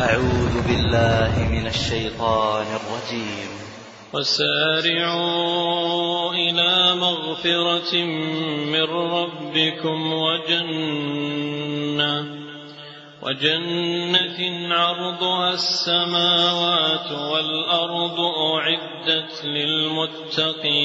أعوذ بالله من الشيطان الرجيم. وسارعوا إلى مغفرة من ربكم وجنة وجنة عرضها السماوات والأرض أعدت للمتقين.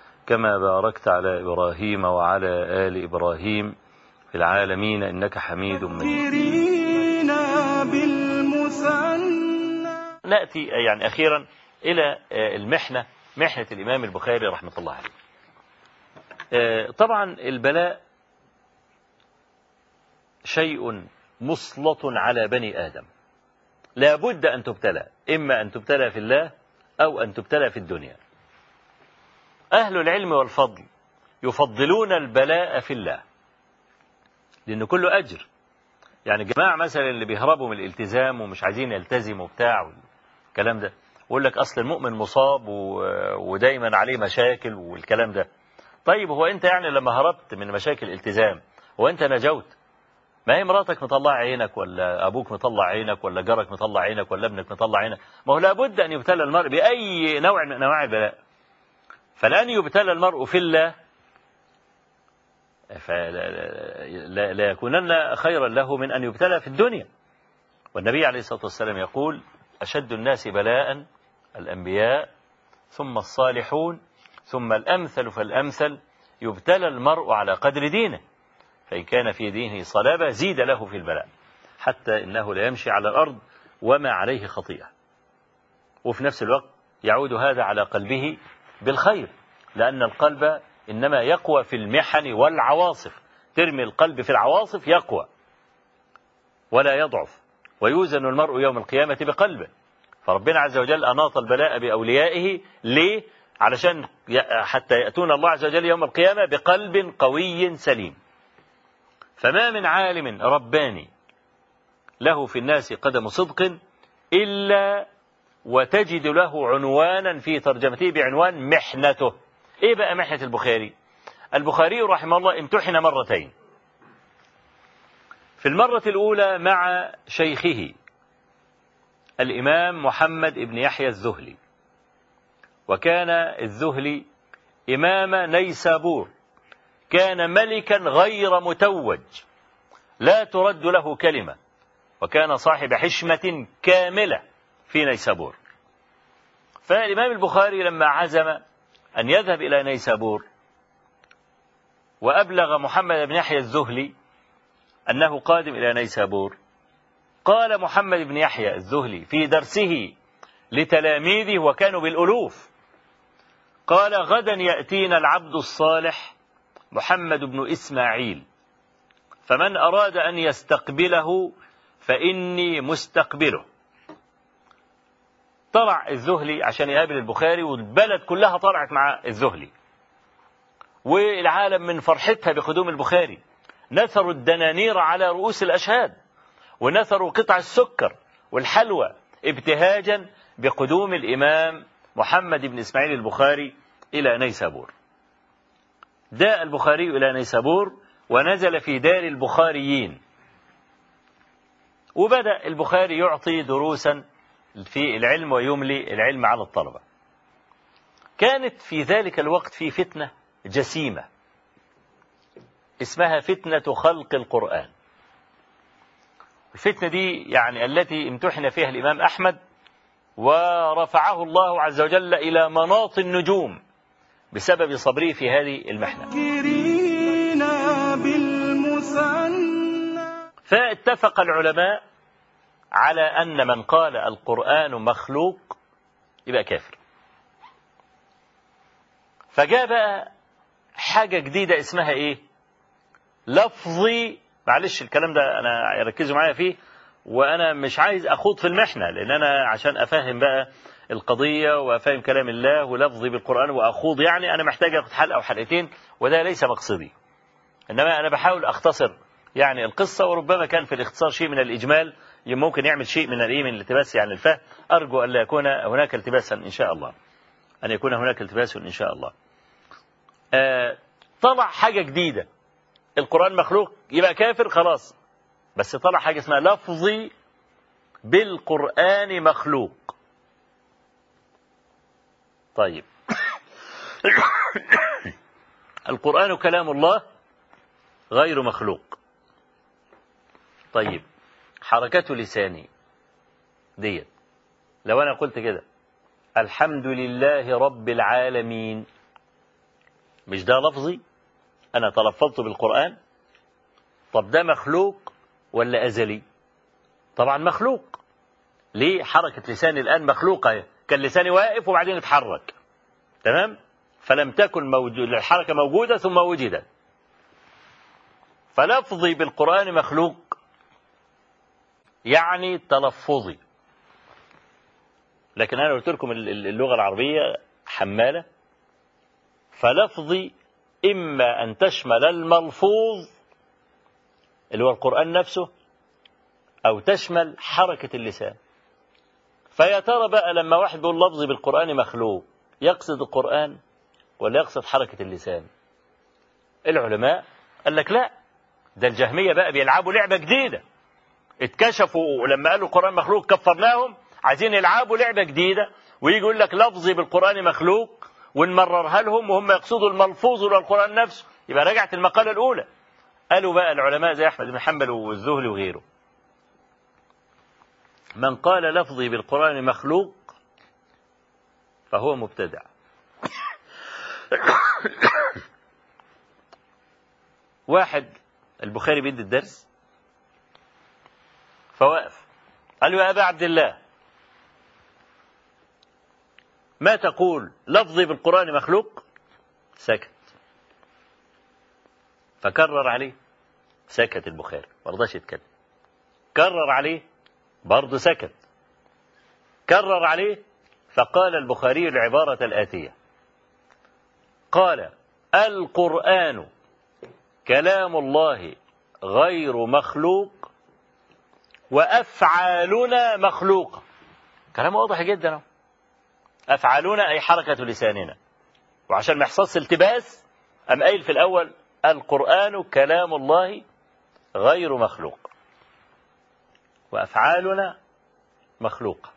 كما باركت على إبراهيم وعلى آل إبراهيم في العالمين إنك حميد مجيد. نأتي يعني أخيرا إلى المحنة محنة الإمام البخاري رحمة الله عليه. طبعا البلاء شيء مسلط على بني آدم. لا بد أن تبتلى إما أن تبتلى في الله أو أن تبتلى في الدنيا. أهل العلم والفضل يفضلون البلاء في الله. لأنه كله أجر. يعني جماعة مثلا اللي بيهربوا من الالتزام ومش عايزين يلتزموا بتاع الكلام ده يقول لك أصل المؤمن مصاب. ودايما عليه مشاكل والكلام ده. طيب هو أنت يعني لما هربت من مشاكل الالتزام هو أنت نجوت؟ ما هي مراتك مطلع عينك ولا أبوك مطلع عينك ولا جارك مطلع عينك ولا ابنك مطلع عينك؟ ما هو لابد أن يبتلى المرء بأي نوع من أنواع البلاء. فالآن يبتلى المرء في الله. فلا لا يكونن خيرا له من أن يبتلى في الدنيا. والنبي عليه الصلاة والسلام يقول أشد الناس بلاء الأنبياء ثم الصالحون ثم الأمثل فالأمثل يبتلى المرء على قدر دينه. فإن كان في دينه صلابة زيد له في البلاء حتى إنه لا يمشي على الأرض وما عليه خطيئة. وفي نفس الوقت يعود هذا على قلبه بالخير لأن القلب إنما يقوى في المحن والعواصف. ترمي القلب في العواصف يقوى ولا يضعف ويوزن المرء يوم القيامة بقلبه. فربنا عز وجل أناط البلاء بأوليائه ليه؟ علشان حتى يأتون الله عز وجل يوم القيامة بقلب قوي سليم. فما من عالم رباني له في الناس قدم صدق إلا وتجد له عنوانا في ترجمته بعنوان محنته. إيه بقى محنة البخاري؟ البخاري رحمه الله امتحن مرتين. في المرة الأولى مع شيخه الإمام محمد بن يحيى الزهلي وكان الزهلي إمام نيسابور. كان ملكا غير متوج. لا ترد له كلمة. وكان صاحب حشمة كاملة. في نيسابور. فالإمام البخاري لما عزم أن يذهب إلى نيسابور وأبلغ محمد بن يحيى الزهلي أنه قادم إلى نيسابور قال محمد بن يحيى الزهلي في درسه لتلاميذه وكانوا بالألوف قال غدا يأتينا العبد الصالح محمد بن إسماعيل فمن أراد أن يستقبله فإني مستقبله. طلع الزهلي عشان يقابل البخاري والبلد كلها طلعت مع الزهلي والعالم من فرحتها بقدوم البخاري. نثروا الدنانير على رؤوس الأشهاد ونثروا قطع السكر والحلوى ابتهاجا بقدوم الإمام محمد بن إسماعيل البخاري إلى نيسابور. جاء البخاري إلى نيسابور ونزل في دار البخاريين. وبدأ البخاري يعطي دروسا في العلم ويملي العلم على الطلبة. كانت في ذلك الوقت في فتنة جسيمة. اسمها فتنة خلق القرآن. الفتنة دي يعني التي امتحن فيها الإمام أحمد ورفعه الله عز وجل إلى مناط النجوم بسبب صبره في هذه المحنة. فاتفق العلماء على أن من قال القرآن مخلوق يبقى كافر. فجاء بقى حاجة جديدة اسمها إيه؟ لفظي معلش الكلام ده أنا ركزوا معايا فيه وأنا مش عايز أخوض في المحنة لأن أنا عشان أفهم بقى القضية وأفهم كلام الله ولفظي بالقرآن وأخوض يعني أنا محتاج أخد حلقة أو حلقتين وده ليس مقصدي. إنما أنا بحاول أختصر يعني القصة وربما كان في الاختصار شيء من الإجمال ممكن يعمل شيء من الايه من الالتباس يعني الفهم أرجو أن لا يكون هناك التباسا إن شاء الله. أن يكون هناك التباس إن شاء الله. آه طلع حاجة جديدة. القرآن مخلوق يبقى كافر خلاص. بس طلع حاجة اسمها لفظي بالقرآن مخلوق. طيب. القرآن كلام الله غير مخلوق. طيب. حركة لساني. ديت. لو أنا قلت كده. الحمد لله رب العالمين. مش ده لفظي؟ أنا تلفظت بالقرآن؟ طب ده مخلوق ولا أزلي؟ طبعا مخلوق. ليه حركة لساني الآن مخلوقة؟ كان لساني واقف وبعدين اتحرك. تمام؟ فلم تكن موجود الحركة موجودة ثم وجدت. فلفظي بالقرآن مخلوق. يعني تلفظي. لكن أنا قلت لكم اللغة العربية حمالة فلفظي إما أن تشمل الملفوظ اللي هو القرآن نفسه أو تشمل حركة اللسان. فيا ترى بقى لما واحد بيقول لفظي بالقرآن مخلوق يقصد القرآن ولا يقصد حركة اللسان؟ العلماء قال لك لا ده الجهمية بقى بيلعبوا لعبة جديدة. اتكشفوا لما قالوا القرآن مخلوق كفرناهم عايزين يلعبوا لعبة جديدة ويجي يقول لك لفظي بالقرآن مخلوق ونمررها لهم وهم يقصدوا الملفوظ ولا القرآن نفسه. يبقى رجعت المقالة الأولى. قالوا بقى العلماء زي أحمد بن حنبل والزهري وغيره. من قال لفظي بالقرآن مخلوق فهو مبتدع. واحد البخاري بيدي الدرس. فوقف قال له يا أبا عبد الله ما تقول لفظي بالقرآن مخلوق؟ سكت. فكرر عليه سكت البخاري ما رضاش يتكلم. كرر عليه برضه سكت. كرر عليه فقال البخاري العبارة الآتية. قال القرآن كلام الله غير مخلوق وأفعالنا مخلوقة كلام واضح جدا أفعالنا أي حركة لساننا. وعشان ما يحصلش التباس أم قايل في الأول القرآن كلام الله غير مخلوق. وأفعالنا مخلوقة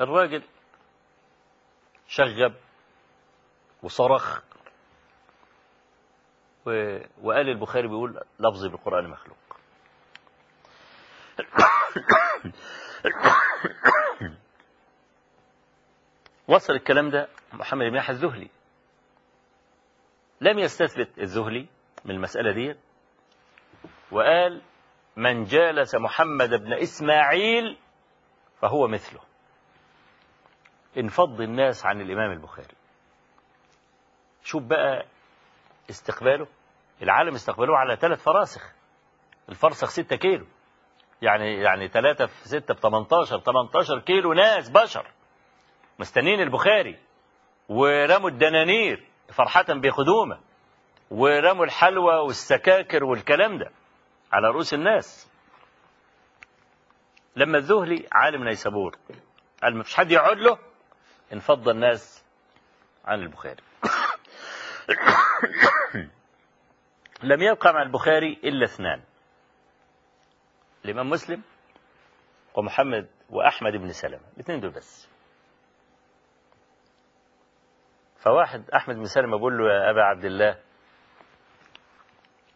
الراجل شغب وصرخ. وقال البخاري بيقول لفظي بالقرآن مخلوق. وصل الكلام ده محمد بن يحيى الذهلي. لم يستثبت الذهلي من المسألة دي. وقال من جالس محمد بن إسماعيل فهو مثله. انفض الناس عن الإمام البخاري. شوف بقى استقباله. العالم استقبلوه على ثلاث فراسخ. الفرسخ ستة كيلو. يعني يعني ثلاثة في ستة ب 18 18 كيلو ناس بشر. مستنين البخاري ورموا الدنانير فرحة بخدومة ورموا الحلوى والسكاكر والكلام ده على رؤوس الناس. لما الذهلي عالم نيسابور قال ما فيش حد يقعد له انفض الناس عن البخاري. لم يبقى مع البخاري إلا اثنان. الإمام مسلم ومحمد وأحمد بن سلمة. الاثنين دول بس. فواحد أحمد بن سلمة بيقول له يا أبا عبد الله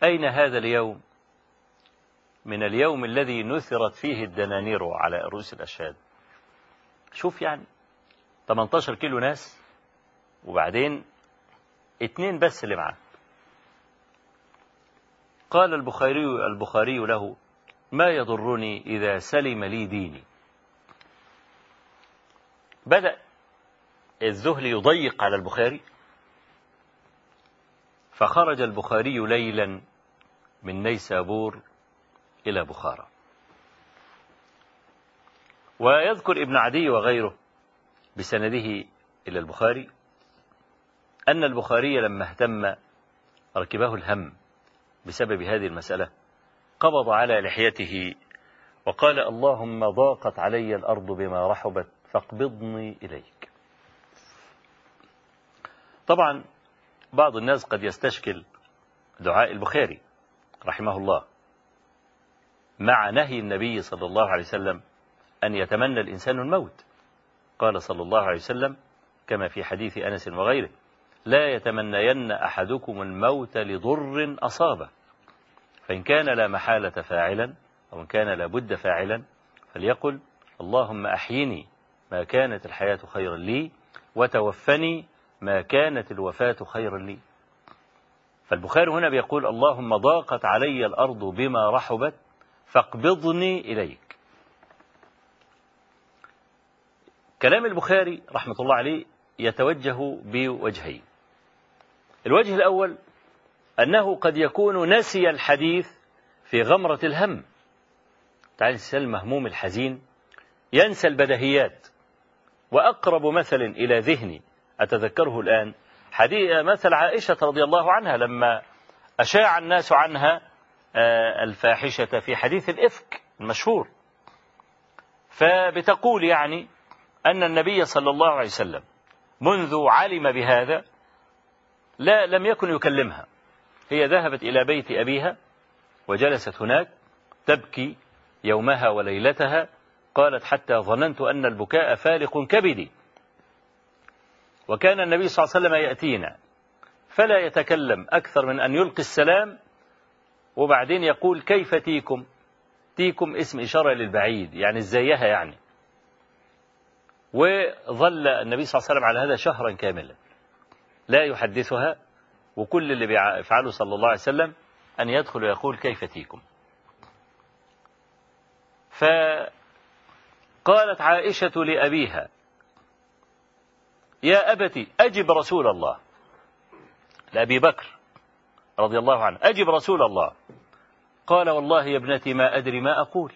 أين هذا اليوم؟ من اليوم الذي نثرت فيه الدنانير على رؤوس الأشهاد. شوف يعني 18 كيلو ناس وبعدين اتنين بس اللي معاه. قال البخاري البخاري له ما يضرني إذا سلم لي ديني. بدأ الذهل يضيق على البخاري فخرج البخاري ليلا من نيسابور إلى بخارى. ويذكر ابن عدي وغيره بسنده إلى البخاري أن البخاري لما اهتم ركبه الهم بسبب هذه المسألة قبض على لحيته وقال اللهم ضاقت علي الأرض بما رحبت فاقبضني إليك. طبعا بعض الناس قد يستشكل دعاء البخاري رحمه الله مع نهي النبي صلى الله عليه وسلم أن يتمنى الإنسان الموت. قال صلى الله عليه وسلم كما في حديث أنس وغيره لا يتمنين أحدكم الموت لضر أصابه. فإن كان لا محالة فاعلا أو إن كان لا بد فاعلا فليقل اللهم أحيني ما كانت الحياة خيرا لي وتوفني ما كانت الوفاة خيرا لي. فالبخاري هنا بيقول اللهم ضاقت علي الأرض بما رحبت فاقبضني إليك. كلام البخاري رحمة الله عليه يتوجه بوجهين. الوجه الأول أنه قد يكون نسي الحديث في غمرة الهم. تعالى الإنسان المهموم الحزين. ينسى البدهيات. وأقرب مثل إلى ذهني أتذكره الآن حديث مثل عائشة رضي الله عنها لما أشاع الناس عنها الفاحشة في حديث الإفك المشهور. فبتقول يعني أن النبي صلى الله عليه وسلم منذ علم بهذا لا لم يكن يكلمها. هي ذهبت إلى بيت أبيها وجلست هناك تبكي يومها وليلتها قالت حتى ظننت أن البكاء فالق كبدي. وكان النبي صلى الله عليه وسلم يأتينا فلا يتكلم أكثر من أن يلقي السلام وبعدين يقول كيف تيكم؟ تيكم اسم إشارة للبعيد يعني ازيها يعني. وظل النبي صلى الله عليه وسلم على هذا شهرا كاملا لا يحدثها وكل اللي بيفعله صلى الله عليه وسلم أن يدخل ويقول كيف تيكم فقالت عائشة لأبيها يا أبت أجب رسول الله. لأبي بكر رضي الله عنه أجب رسول الله. قال والله يا ابنتي ما أدري ما أقول.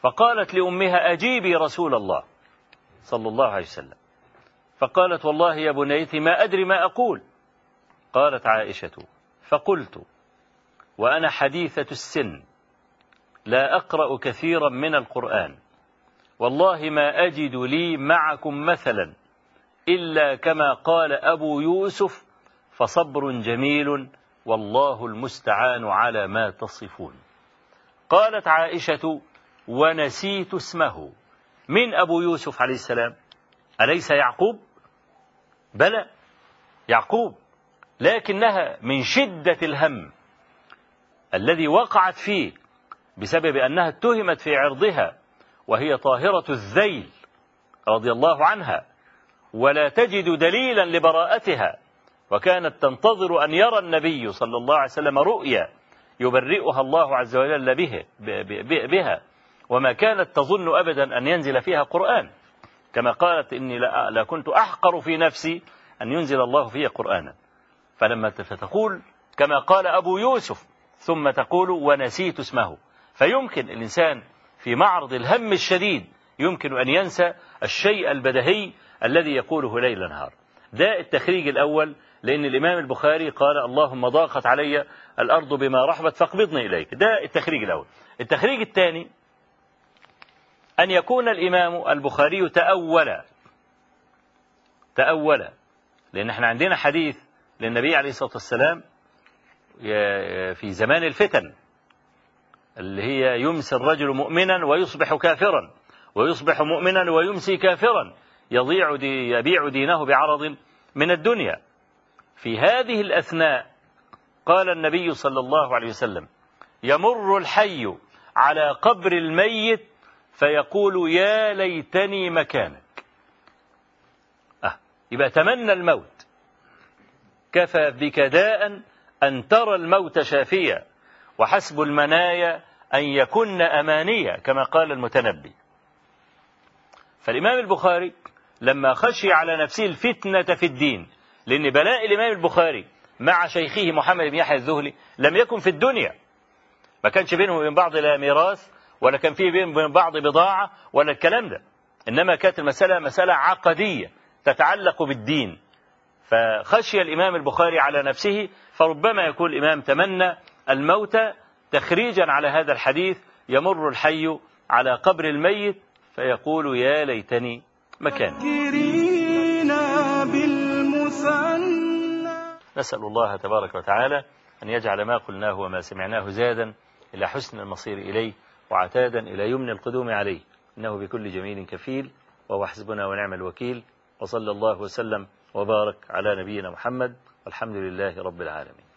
فقالت لأمها أجيبي رسول الله. صلى الله عليه وسلم. فقالت والله يا بنيتي ما أدري ما أقول. قالت عائشة فقلت وأنا حديثة السن لا أقرأ كثيرا من القرآن والله ما أجد لي معكم مثلا إلا كما قال أبو يوسف فصبر جميل والله المستعان على ما تصفون. قالت عائشة ونسيت اسمه. من أبو يوسف عليه السلام؟ أليس يعقوب؟ بلى يعقوب. لكنها من شدة الهم الذي وقعت فيه بسبب أنها اتهمت في عرضها وهي طاهرة الذيل رضي الله عنها ولا تجد دليلا لبراءتها وكانت تنتظر أن يرى النبي صلى الله عليه وسلم رؤيا يبرئها الله عز وجل به بها وما كانت تظن أبدا أن ينزل فيها قرآن. كما قالت إني لا كنت أحقر في نفسي أن ينزل الله فيها قرآنا. فلما فتقول كما قال أبو يوسف ثم تقول ونسيت اسمه. فيمكن الإنسان في معرض الهم الشديد يمكن أن ينسى الشيء البدهي الذي يقوله ليل نهار. ده التخريج الأول لأن الإمام البخاري قال اللهم ضاقت علي الأرض بما رحبت فاقبضني إليك. ده التخريج الأول. التخريج الثاني أن يكون الإمام البخاري تأول تأول لأن إحنا عندنا حديث للنبي عليه الصلاة والسلام في زمان الفتن اللي هي يمسي الرجل مؤمنا ويصبح كافرا ويصبح مؤمنا ويمسي كافرا يضيع دي يبيع دينه بعرض من الدنيا. في هذه الأثناء قال النبي صلى الله عليه وسلم يمر الحي على قبر الميت فيقول يا ليتني مكانك. أه يبقى تمنى الموت. كفى بك داء أن ترى الموت شافيا وحسب المنايا أن يكن أمانية كما قال المتنبي. فالإمام البخاري لما خشي على نفسه الفتنة في الدين لأن بلاء الإمام البخاري مع شيخه محمد بن يحيى الذهلي لم يكن في الدنيا. ما كانش بينهم وبين بعض لا ميراث ولا كان فيه بين بعض بضاعة ولا الكلام ده. إنما كانت المسألة مسألة عقدية تتعلق بالدين. فخشي الإمام البخاري على نفسه فربما يكون الإمام تمنى الموت تخريجا على هذا الحديث يمر الحي على قبر الميت فيقول يا ليتني مكان نسأل الله تبارك وتعالى أن يجعل ما قلناه وما سمعناه زادا إلى حسن المصير إليه وعتادا إلى يمن القدوم عليه. إنه بكل جميل كفيل وهو حسبنا ونعم الوكيل وصلى الله وسلم وبارك على نبينا محمد والحمد لله رب العالمين.